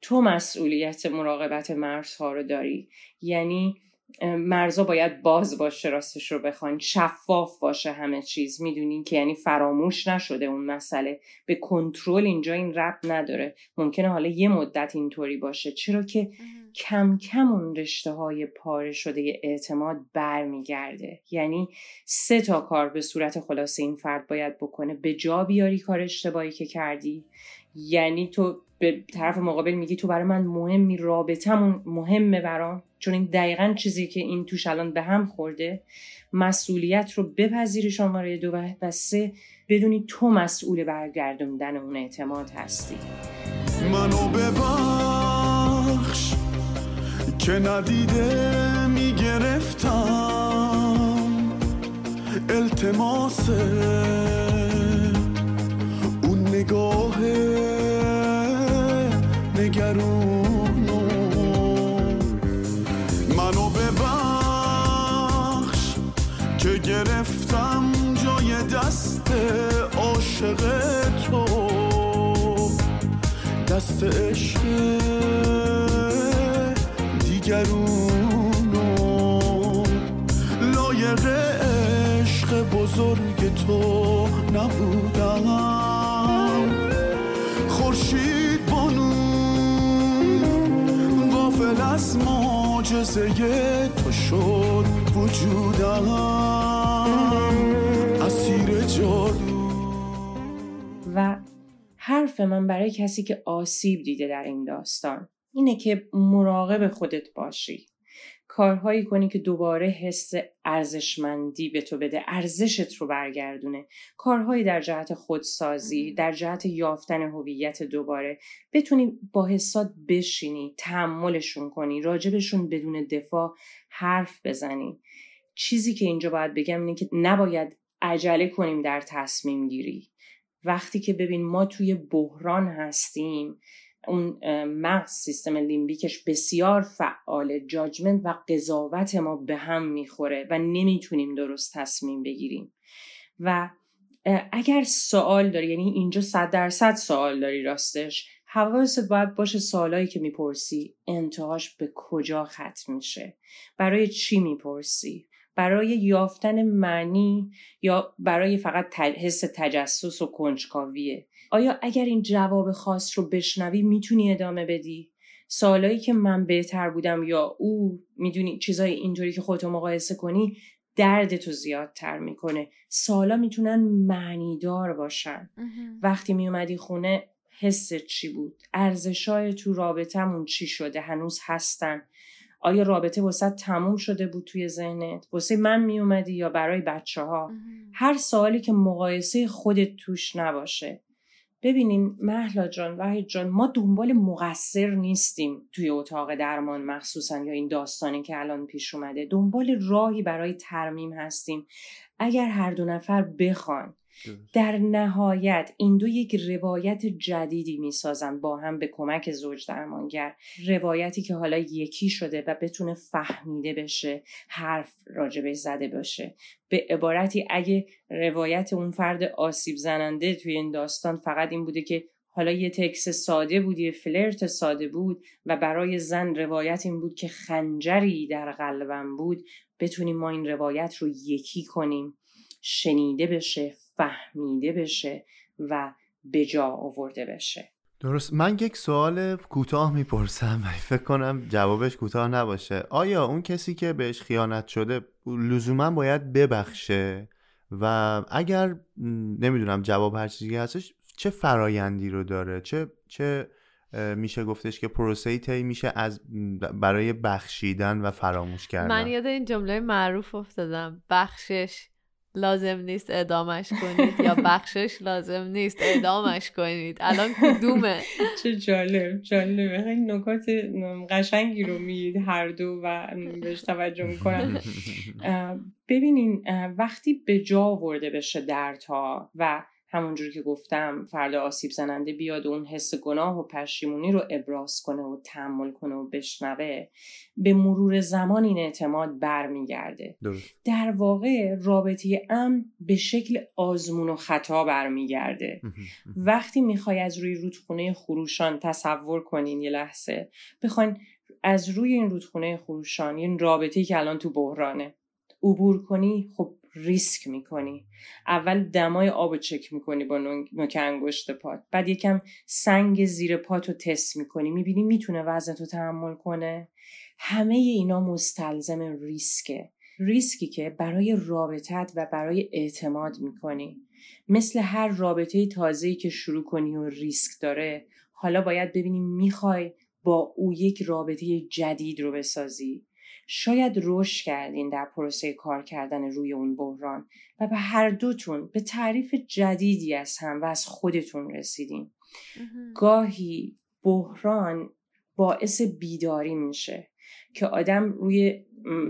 تو مسئولیت مراقبت مرزها رو داری. یعنی مرزا باید باز باشه راستش رو بخواین. شفاف باشه همه چیز. می‌دونین که یعنی فراموش نشده اون مسئله. به کنترل اینجا این رب نداره. ممکنه حالا یه مدت اینطوری باشه. چرا که کم کم اون رشته های پاره شده اعتماد برمیگرده. یعنی سه تا کار به صورت خلاصه این فرد باید بکنه. به جا بیاری کار اشتباهی که کردی. یعنی تو به طرف مقابل میگی تو برای من مهمی رابطمون مهمه برام. چون این دقیقا چیزی که این توش الان به هم خورده مسئولیت رو بپذیری شماره دو و سه بدونی تو مسئول برگردوندن اون اعتماد هستی. منو ببخش که ندیده می‌گرفتم التماس اون نگاه عاشق تو دست عشق دیگرونو. لایق عشق بزرگ تو نبودم. خورشید بانو غافل از معجزه تو شد وجودم. اسیر جادو حرف من برای کسی که آسیب دیده در این داستان اینه که مراقب خودت باشی. کارهایی کنی که دوباره حس ارزشمندی به تو بده ارزشت رو برگردونه. کارهایی در جهت خودسازی در جهت یافتن هویت دوباره. بتونی با حسات بشینی تحملشون کنی راجبشون بدون دفاع حرف بزنی. چیزی که اینجا باید بگم اینه که نباید عجله کنیم در تصمیم گیری. وقتی که ببین ما توی بحران هستیم اون مغز سیستم لیمبیکش بسیار فعال جاجمنت و قضاوت ما به هم می‌خوره و نمی‌تونیم درست تصمیم بگیریم. و اگر سوال داری یعنی اینجا صد درصد سوال داری راستش حواست باید باشه سوالایی که می‌پرسی انتهاش به کجا ختم میشه؟ برای چی می‌پرسی؟ برای یافتن معنی یا برای فقط حس تجسس و کنجکاویه. آیا اگر این جواب خاص رو بشنوی می‌تونی ادامه بدی؟ سوالایی که من بهتر بودم یا او می‌دونی چیزای اینطوری که خودتو مقایسه کنی دردتو زیادتر می‌کنه. سوالا می‌تونن معنیدار باشن. وقتی میومدی خونه حست چی بود؟ ارزشای تو رابطمون چی شده؟ هنوز هستن. آیا رابطه واسه تموم شده بود توی ذهنت؟ واسه من میومدی یا برای بچه ها هر سوالی که مقایسه خودت توش نباشه. ببینین محلا جان وحید جان ما دنبال مقصر نیستیم توی اتاق درمان مخصوصا یا این داستانی که الان پیش اومده. دنبال راهی برای ترمیم هستیم. اگر هر دو نفر بخوان در نهایت این دو یک روایت جدیدی می‌سازن با هم به کمک زوج درمانگر. روایتی که حالا یکی شده و بتونه فهمیده بشه حرف راجبه زده باشه. به عبارتی اگه روایت اون فرد آسیب زننده توی این داستان فقط این بوده که حالا یه تکس ساده بود یه فلرت ساده بود و برای زن روایت این بود که خنجری در قلبم بود بتونیم ما این روایت رو یکی کنیم شنیده بشه فهمیده بشه و به جا آورده بشه. درست. من یک سوال کوتاه می‌پرسم. فکر کنم جوابش کوتاه نباشه. آیا اون کسی که بهش خیانت شده لزوما باید ببخشه؟ و اگر نمی‌دونم جواب هر چیزی هستش چه فرایندی رو داره؟ چه چه میشه گفتش که پروسه طی میشه از برای بخشیدن و فراموش کردن؟ من یاد این جمله معروف افتادم. بخشش. لازم نیست ادامش کنید یا بخشش لازم نیست ادامش کنید. الان کدومه؟ چه جالب جالب خیلی نکات قشنگی رو میید هر دو و بهش توجه می‌کنن ببینین وقتی به جا آورده بشه دردها و همونجور که گفتم فرد آسیب زننده بیاد و اون حس گناه و پشیمونی رو ابراز کنه و تحمل کنه و بشنوه به مرور زمان این اعتماد برمیگرده. در واقع رابطه ام به شکل آزمون و خطا برمیگرده. وقتی می‌خوای از روی رودخونه خروشان تصور کنین یه لحظه بخواین از روی این رودخونه خروشان این رابطه که الان تو بحرانه عبور کنی خب ریسک می‌کنی. اول دمای آب چک می‌کنی با نوک انگشت پات. بعد یکم سنگ زیر پات رو تست می‌کنی. می‌بینی می‌تونه وزن رو تحمل کنه. همه اینا مستلزم ریسکه. ریسکی که برای رابطت و برای اعتماد می‌کنی. مثل هر رابطه تازه‌ای که شروع کنی و ریسک داره حالا باید ببینی می‌خوای با او یک رابطه جدید رو بسازی. شاید رشد کردین در پروسه کار کردن روی اون بحران و به هر دوتون به تعریف جدیدی از هم و از خودتون رسیدین. گاهی بحران باعث بیداری میشه که آدم روی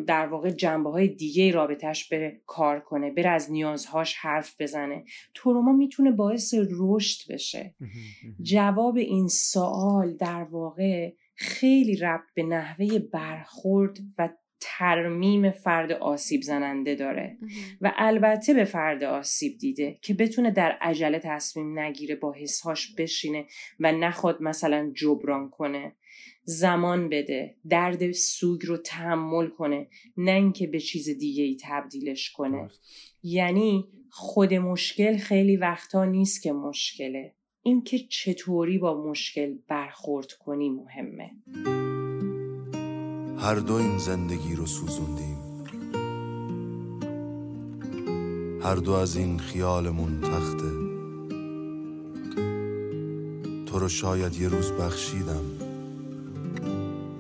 در واقع جنبه های دیگه رابطهش بره کار کنه بره از نیازهاش حرف بزنه. تروما می‌تونه باعث رشد بشه. جواب این سوال در واقع خیلی ربط به نحوه برخورد و ترمیم فرد آسیب زننده داره. و البته به فرد آسیب دیده که بتونه در عجله تصمیم نگیره با حسهاش بشینه و نخواد مثلا جبران کنه. زمان بده درد سوگ رو تحمل کنه نه اینکه به چیز دیگه ای تبدیلش کنه. یعنی خود مشکل خیلی وقتا نیست که مشکله. اینکه چطوری با مشکل برخورد کنی مهمه. هر دو این زندگی رو سوزوندیم. هر دو از این خیالمون تخته. تو رو شاید یه روز بخشیدم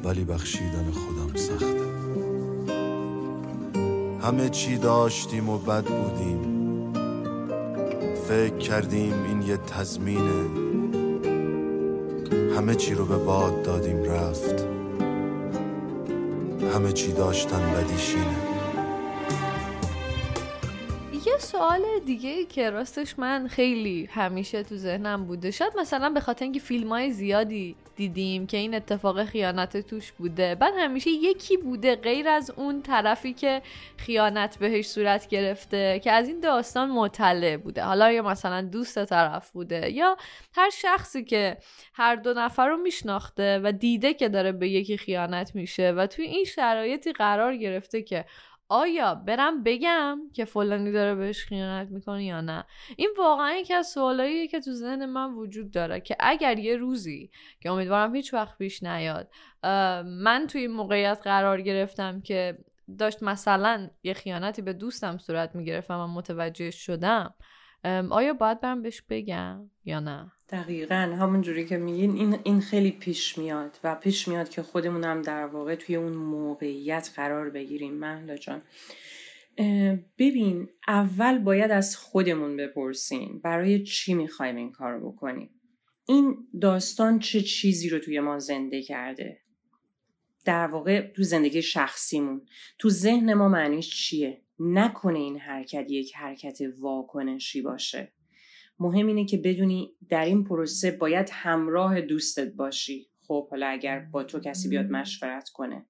ولی بخشیدن خودم سخته. همه چی داشتیم و بد بودیم. فکر کردیم این یه تضمینه. همه چی رو به باد دادیم رفت. همه چی داشتن بدیشینه. یه سوال دیگه که راستش من خیلی همیشه تو ذهنم بوده. شاید مثلا به خاطر اینکه فیلم های زیادی دیدیم که این اتفاق خیانت توش بوده. بعد همیشه یکی بوده غیر از اون طرفی که خیانت بهش صورت گرفته که از این داستان مطلع بوده. حالا یا مثلا دوست طرف بوده یا هر شخصی که هر دو نفر رو میشناخته و دیده که داره به یکی خیانت میشه و توی این شرایطی قرار گرفته که آیا برم بگم که فلانی داره بهش خیانت می‌کنه یا نه؟ این واقعا یکی از سوالاییه که تو ذهن من وجود داره که اگر یه روزی که امیدوارم هیچ وقت پیش نیاد من توی این موقعیت قرار گرفتم که داشت مثلا یه خیانتی به دوستم صورت می‌گرفتم و متوجه شدم آیا باید برم بهش بگم یا نه؟ دقیقا همون جوری که میگین این, این خیلی پیش میاد و پیش میاد که خودمون هم در واقع توی اون موقعیت قرار بگیریم. مهلا جان ببین اول باید از خودمون بپرسیم برای چی می‌خوایم این کار بکنیم. این داستان چه چیزی رو توی ما زنده کرده؟ در واقع تو زندگی شخصیمون. تو ذهن ما معنیش چیه؟ نکنه این حرکت یک حرکت واکنشی باشه. مهم اینه که بدونی در این پروسه باید همراه دوستت باشی. خب حالا اگر با تو کسی بیاد مشورت کنه.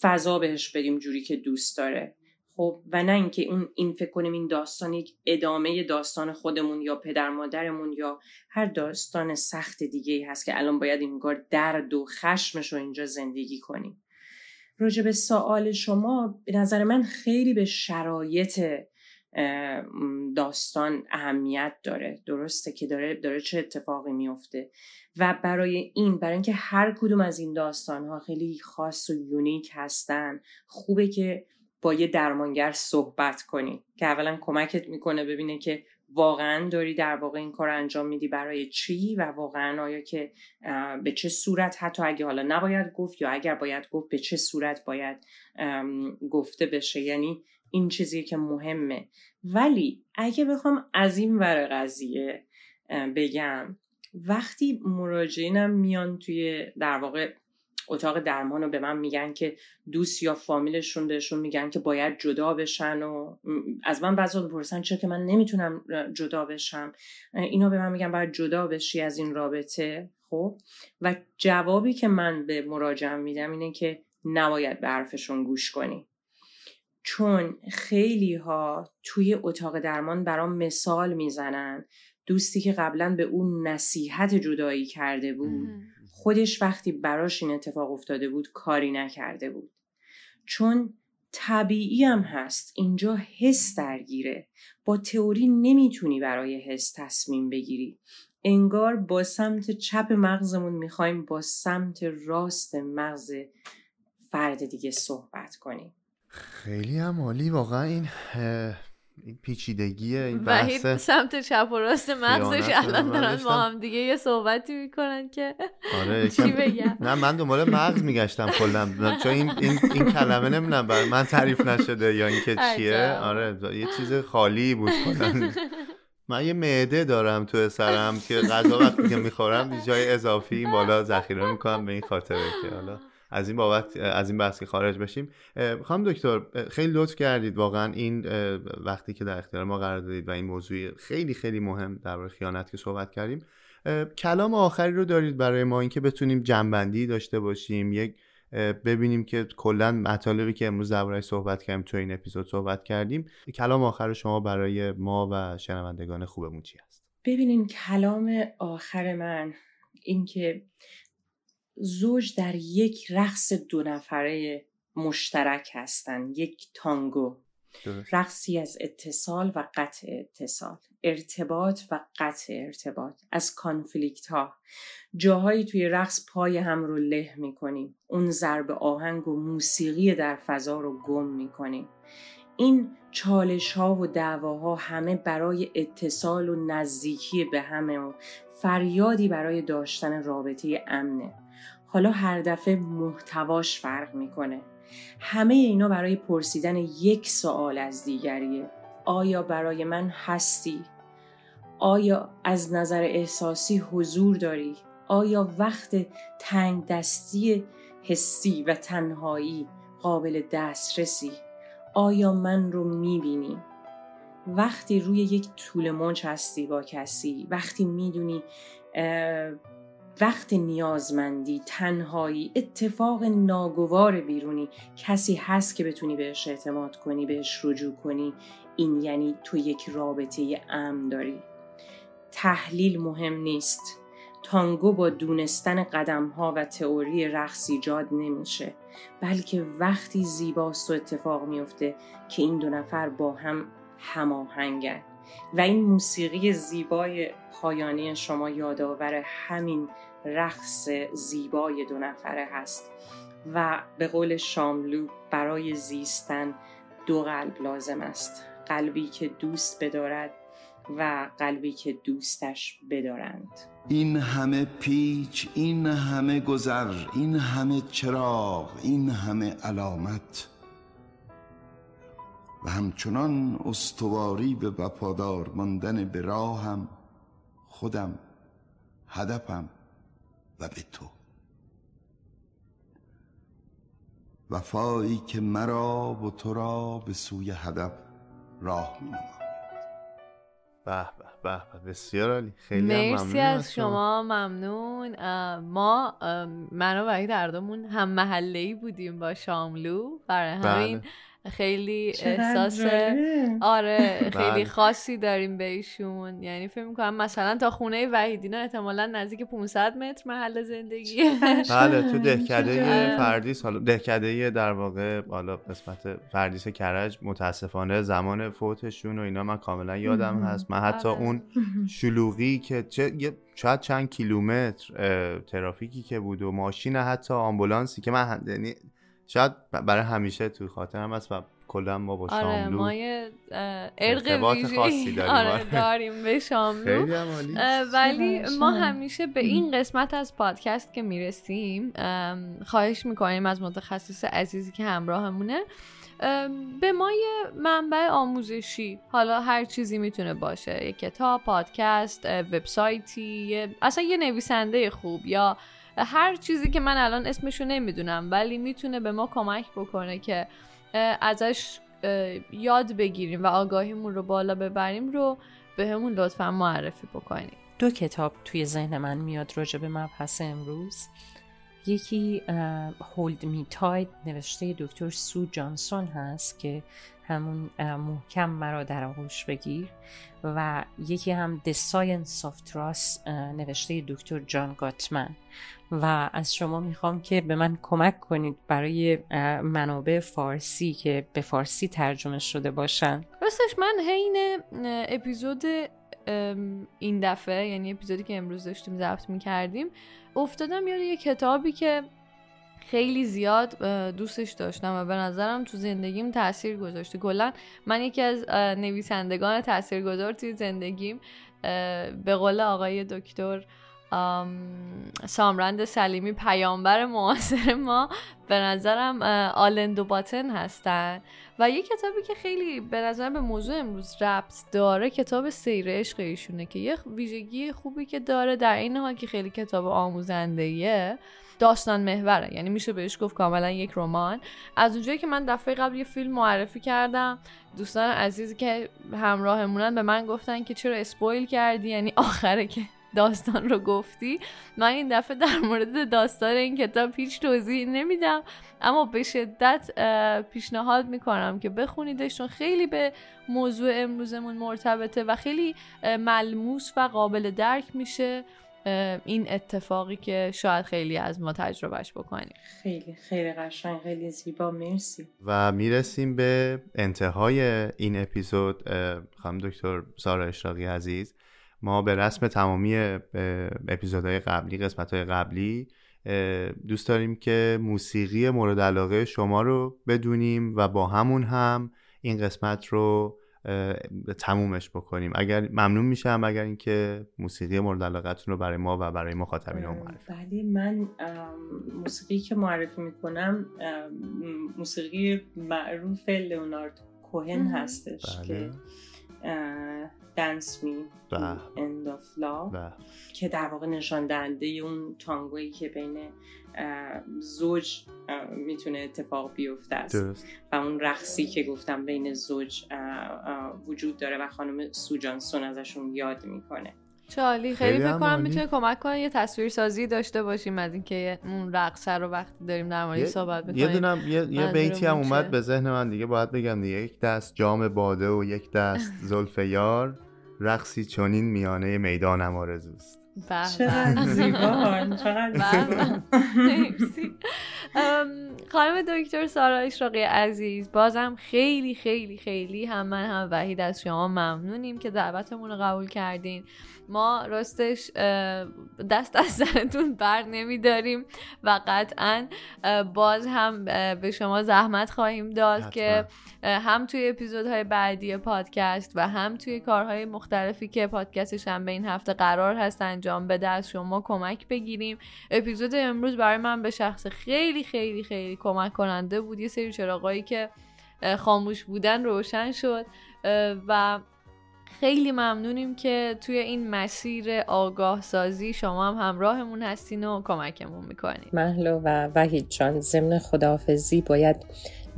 فضا بهش بدیم جوری که دوست داره. خب و نه اینکه اون این فکر کنیم این داستان یک ادامه داستان خودمون یا پدر مادرمون یا هر داستان سخت دیگه ای هست که الان باید اینگار درد و خشمش رو اینجا زندگی کنیم. راجع به سوال شما به نظر من خیلی به شرایط داستان اهمیت داره. درسته که داره داره چه اتفاقی میفته. و برای این برای اینکه هر کدوم از این داستان ها خیلی خاص و یونیک هستن خوبه که با یه درمانگر صحبت کنی. که اولا کمکت می‌کنه ببینه که واقعا داری در واقع این کار انجام میدی برای چی و واقعا آیا که به چه صورت حتی اگه حالا نباید گفت یا اگر باید گفت به چه صورت باید گفته بشه. یعنی این چیزی که مهمه. ولی اگه بخوام از این ور قضیه بگم وقتی مراجعینم میان توی در واقع اتاق درمان رو به من میگن که دوست یا فامیلشون بهشون میگن که باید جدا بشن و از من بعضا بپرسن چرا که من نمی‌تونم جدا بشم. اینا به من میگن باید جدا بشی از این رابطه خب؟ و جوابی که من به مراجعم میدم اینه که نباید به حرفشون گوش کنی. چون خیلی ها توی اتاق درمان برام مثال می‌زنن. دوستی که قبلا به اون نصیحت جدایی کرده بود خودش وقتی براش این اتفاق افتاده بود کاری نکرده بود. چون طبیعی هم هست. اینجا حس درگیره. با تئوری نمی‌تونی برای حس تصمیم بگیری. انگار با سمت چپ مغزمون می‌خوایم با سمت راست مغز فرد دیگه صحبت کنیم. خیلی هم عالی واقعا این این پیچیدگی این بحث سمت چپ و راست مغزش الان دارن با هم دیگه یه صحبتی می‌کنن که آره چی بگم؟ نه من دنبال مغز میگشتم کلا. چون این این, این کلمه نمی‌دونم برای من تعریف نشده یا اینکه چیه. آره یه چیز خالی بود کلا. من یه معده دارم تو سرم که غذا وقتی که می‌خورم جای اضافی بالا ذخیره می‌کنم به این خاطره که حالا از این بابت از این بحث خارج بشیم. خانم دکتر خیلی لطف کردید. واقعا این وقتی که در اختیار ما قرار دادید و این موضوع خیلی خیلی مهم درباره خیانت که صحبت کردیم. کلام آخری رو دارید برای ما اینکه بتونیم جنبندی داشته باشیم یک ببینیم که کلا مطالبی که امروز دربارهش صحبت کردیم تو این اپیزود صحبت کردیم. کلام آخر شما برای ما و شنوندگان خوبمون چی هست ببینین کلام آخر من اینکه زوج در یک رقص دو نفره مشترک هستند یک تانگو. رقصی از اتصال و قطع اتصال. ارتباط و قطع ارتباط. از کانفلیکت ها جاهایی توی رقص پای هم رو له می‌کنیم. اون ضرب آهنگ و موسیقی در فضا رو گم می‌کنیم. این چالش ها و دعواها همه برای اتصال و نزدیکی به همه و فریادی برای داشتن رابطه امنه. حالا هر دفعه محتواش فرق می‌کنه همه اینا برای پرسیدن یک سوال از دیگریه آیا برای من هستی؟ آیا از نظر احساسی حضور داری؟ آیا وقت تنگ دستی حسی و تنهایی قابل دسترسی؟ آیا من رو می‌بینی؟ وقتی روی یک طول موج هستی با کسی وقتی می‌دونی وقت نیازمندی تنهایی اتفاق ناگوار بیرونی کسی هست که بتونی بهش اعتماد کنی بهش رجوع کنی این یعنی تو یک رابطه امن داری. تحلیل مهم نیست. تانگو با دونستن قدم ها و تئوری رقص ایجاد نمیشه بلکه وقتی زیباست و اتفاق میفته که این دو نفر با هم هماهنگن. و این موسیقی زیبای پایانی شما یادآور همین رقص زیبای دو نفره هست و به قول شاملو برای زیستن دو قلب لازم است. قلبی که دوست بدارد و قلبی که دوستش بدارند. این همه پیچ این همه گذر این همه چراغ این همه علامت و همچنان استواری به وفادار ماندن به راهم خودم هدفم و به تو. وفایی که مرا و تو را به سوی هدف راه می به به به بسیار عالی. خیلی مرسی از شما. ممنون. ما من و وحید هردومون هم محله ای بودیم با شاملو. برای همین بله. خیلی احساس آره خیلی بله. خاصی داریم به ایشون. یعنی فکر می‌کنم مثلا تا خونه وحیدینا احتمالا نزدیک 500 متر محل زندگی. بله تو دهکده فردیس حالا دهکده در واقع حالا قسمت فردیس کرج متاسفانه زمان فوتشون و اینا من کاملا یادم هست. من حتی آره. اون شلوغی که چه شاید چند کیلومتر ترافیکی که بود و ماشین حتی آمبولانسی که من یعنی شاید برای همیشه تو خاطرم هست و کلا ما با آره شاملو ما یه ارق خاصی داریم. آره آره. داریم به شاملو خیلی ولی ما. همیشه به این قسمت از پادکست که می‌رسیم خواهش می‌کنیم از متخصص عزیزی که همراهمونه به ما یه منبع آموزشی حالا هر چیزی می‌تونه باشه یه کتاب پادکست وبسایتی اصلا یه نویسنده خوب یا هر چیزی که من الان اسمشو نمی‌دونم ولی می‌تونه به ما کمک بکنه که ازش یاد بگیریم و آگاهیمون رو بالا ببریم رو به همون لطفا معرفی بکنیم. دو کتاب توی ذهن من میاد راجع به مبحث امروز. یکی هولد می تاید نوشته دکتر سو جانسون هست که همون محکم مرا در آغوش بگیر. و یکی هم The Science of Trust نوشته دکتر جان گاتمن. و از شما می‌خوام که به من کمک کنید برای منابع فارسی که به فارسی ترجمه شده باشن. راستش من حین اپیزود این دفعه یعنی اپیزودی که امروز داشتیم ضبط می‌کردیم افتادم یاد یه کتابی که خیلی زیاد دوستش داشتم و به نظرم تو زندگیم تاثیر گذاشته. کلا من یکی از نویسندگان تاثیرگذار توی زندگیم به قول آقای دکتر سامرند سلیمی پیامبر معاصر ما به نظرم اه، آلندو باتن هستن. و یه کتابی که خیلی به نظر به موضوع امروز ربط داره کتاب سیر عشق ایشونه که یه ویژگی خوبی که داره در این حال که خیلی کتاب آموزنده داستان محوره. یعنی میشه بهش گفت کاملا یک رمان. از اونجایی که من دفعه قبل یه فیلم معرفی کردم دوستان عزیزی که همراهمونن به من گفتن که چرا اسپویل کردی؟ یعنی آخره که داستان رو گفتی من این دفعه در مورد داستان این کتاب هیچ توضیح نمیدم. اما به شدت پیشنهاد می‌کنم که بخونیدش چون خیلی به موضوع امروزمون مرتبطه و خیلی ملموس و قابل درک میشه این اتفاقی که شاید خیلی از ما تجربهش بکنیم. خیلی خیلی قشنگ. خیلی زیبا. مرسی. و می‌رسیم به انتهای این اپیزود. خانم دکتر سارا اشراقی عزیز. ما به رسم تمامی اپیزودهای قبلی قسمتهای قبلی دوست داریم که موسیقی مورد علاقه شما رو بدونیم و با همون هم این قسمت رو تمومش بکنیم اگر ممنون میشم اگر اینکه موسیقی مورد علاقتون رو برای ما و برای مخاطبین ام، معرفی بله من موسیقی که معرفی می‌کنم موسیقی معروف لئونارد کوهن. هستش بله. که دنس می. اند آف لا که در واقع نشان دهنده اون تانگویی که بین زوج می‌تونه اتفاق بیفته است. درست. و اون رقصی که گفتم بین زوج وجود داره و خانم سو جانسون ازشون یاد می‌کنه. چالی خیلی خیلی فکر کنم. می‌تونه کمک کنه یه تصویر سازی داشته باشیم از اینکه اون رقصه رو وقتی داریم در مورد یه- صحبت یه می‌کنیم دونم یه, یه بیتی هم اومد؟ به ذهن من دیگه باید بگم دیگه. یک دست جام باده و یک دست زلف یار. رقصی چنین میانه می‌دانم آرزوست چقدر زیبا چقدر زیبا مرسی. ام، خانم دکتر سارا اشراقی عزیز بازم خیلی خیلی خیلی هم من هم وحید از شما ممنونیم که دعوتمون رو قبول کردین. ما راستش دست از سرتون بر نمیداریم. و قطعا باز هم به شما زحمت خواهیم داد حتما. که هم توی اپیزودهای بعدی پادکست و هم توی کارهای مختلفی که پادکست شنبه این هفته قرار هست انجام بده از شما کمک بگیریم. اپیزود امروز برای من به شخص خیلی خیلی خیلی کمک کننده بود. یه سری چراغایی که خاموش بودن روشن شد و خیلی ممنونیم که توی این مسیر آگاه سازی شما هم همراهمون هستین و کمکمون می‌کنین. محلو و وحید جان ضمن خداحافظی باید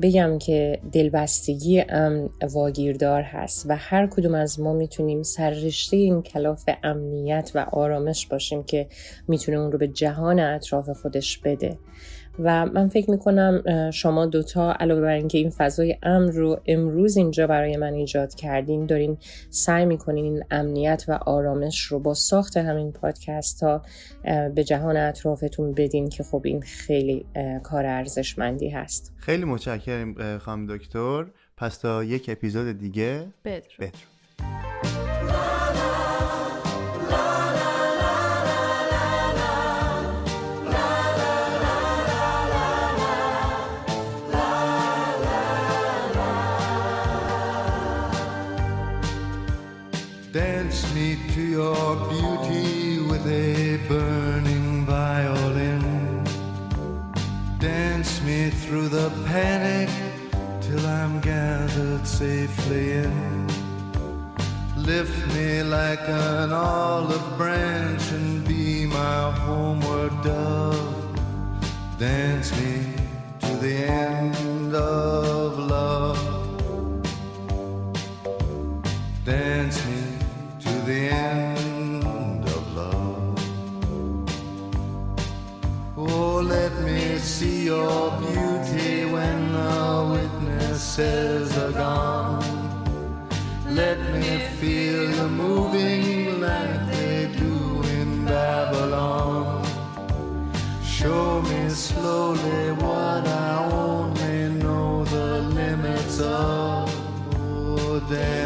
بگم که دلبستگی امن واگیردار هست و هر کدوم از ما می‌تونیم سررشته این کلاف امنیت و آرامش باشیم که می‌تونه اون رو به جهان اطراف خودش بده. و من فکر می‌کنم شما دوتا علاوه بر اینکه این فضای امن رو امروز اینجا برای من ایجاد کردین دارین سعی می‌کنین این امنیت و آرامش رو با ساخت همین پادکست ها به جهان اطرافتون بدین که خب این خیلی کار ارزشمندی هست. خیلی متشکرم خانم دکتر. پس تا یک اپیزود دیگه بدرود. بدرود. In. Lift me like an olive branch and be my homeward dove. Dance me there.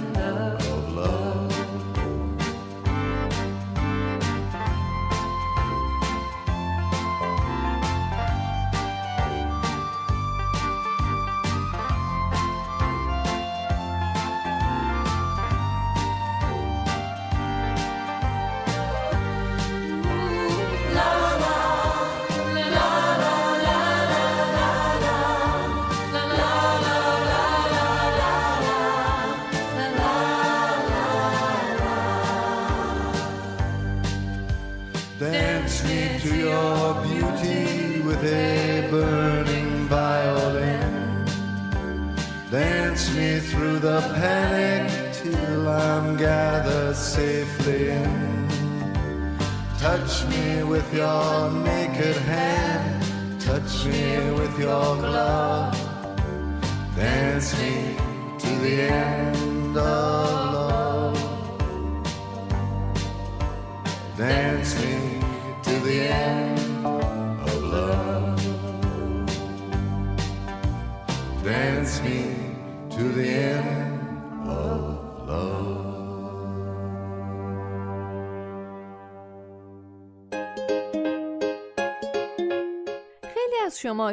Me to your beauty with a burning violin. Dance me through the panic till I'm gathered safely in. Touch me with your naked hand, touch me with your glove. Dance me to the end of love. Dance me the end of love. Dance me to the end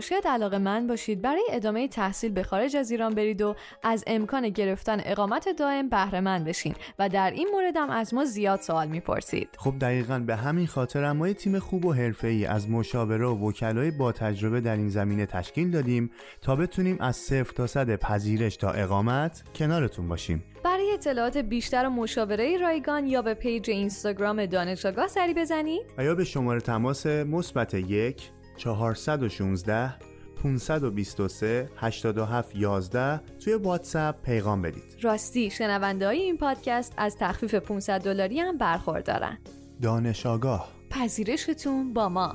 شاید علاقه من باشید. برای ادامه تحصیل به خارج از ایران برید و از امکان گرفتن اقامت دائم بهره مند بشین و در این مورد هم از ما زیاد سوال می‌پرسید. خب دقیقا به همین خاطر ما یه تیم خوب و حرفه‌ای از مشاوره و وکلای با تجربه در این زمینه تشکیل دادیم تا بتونیم از صفر تا صد پذیرش تا اقامت کنارتون باشیم. برای اطلاعات بیشتر و مشاوره رایگان یا به پیج اینستاگرام دانش آگاه سری بزنید. و یا به شماره تماس مثبت یک 416 523 87 11 توی واتساپ پیغام بدید. راستی شنونده های این پادکست از تخفیف 500 دلاری هم برخوردارن. دانش آگاه. پذیرشتون با ما.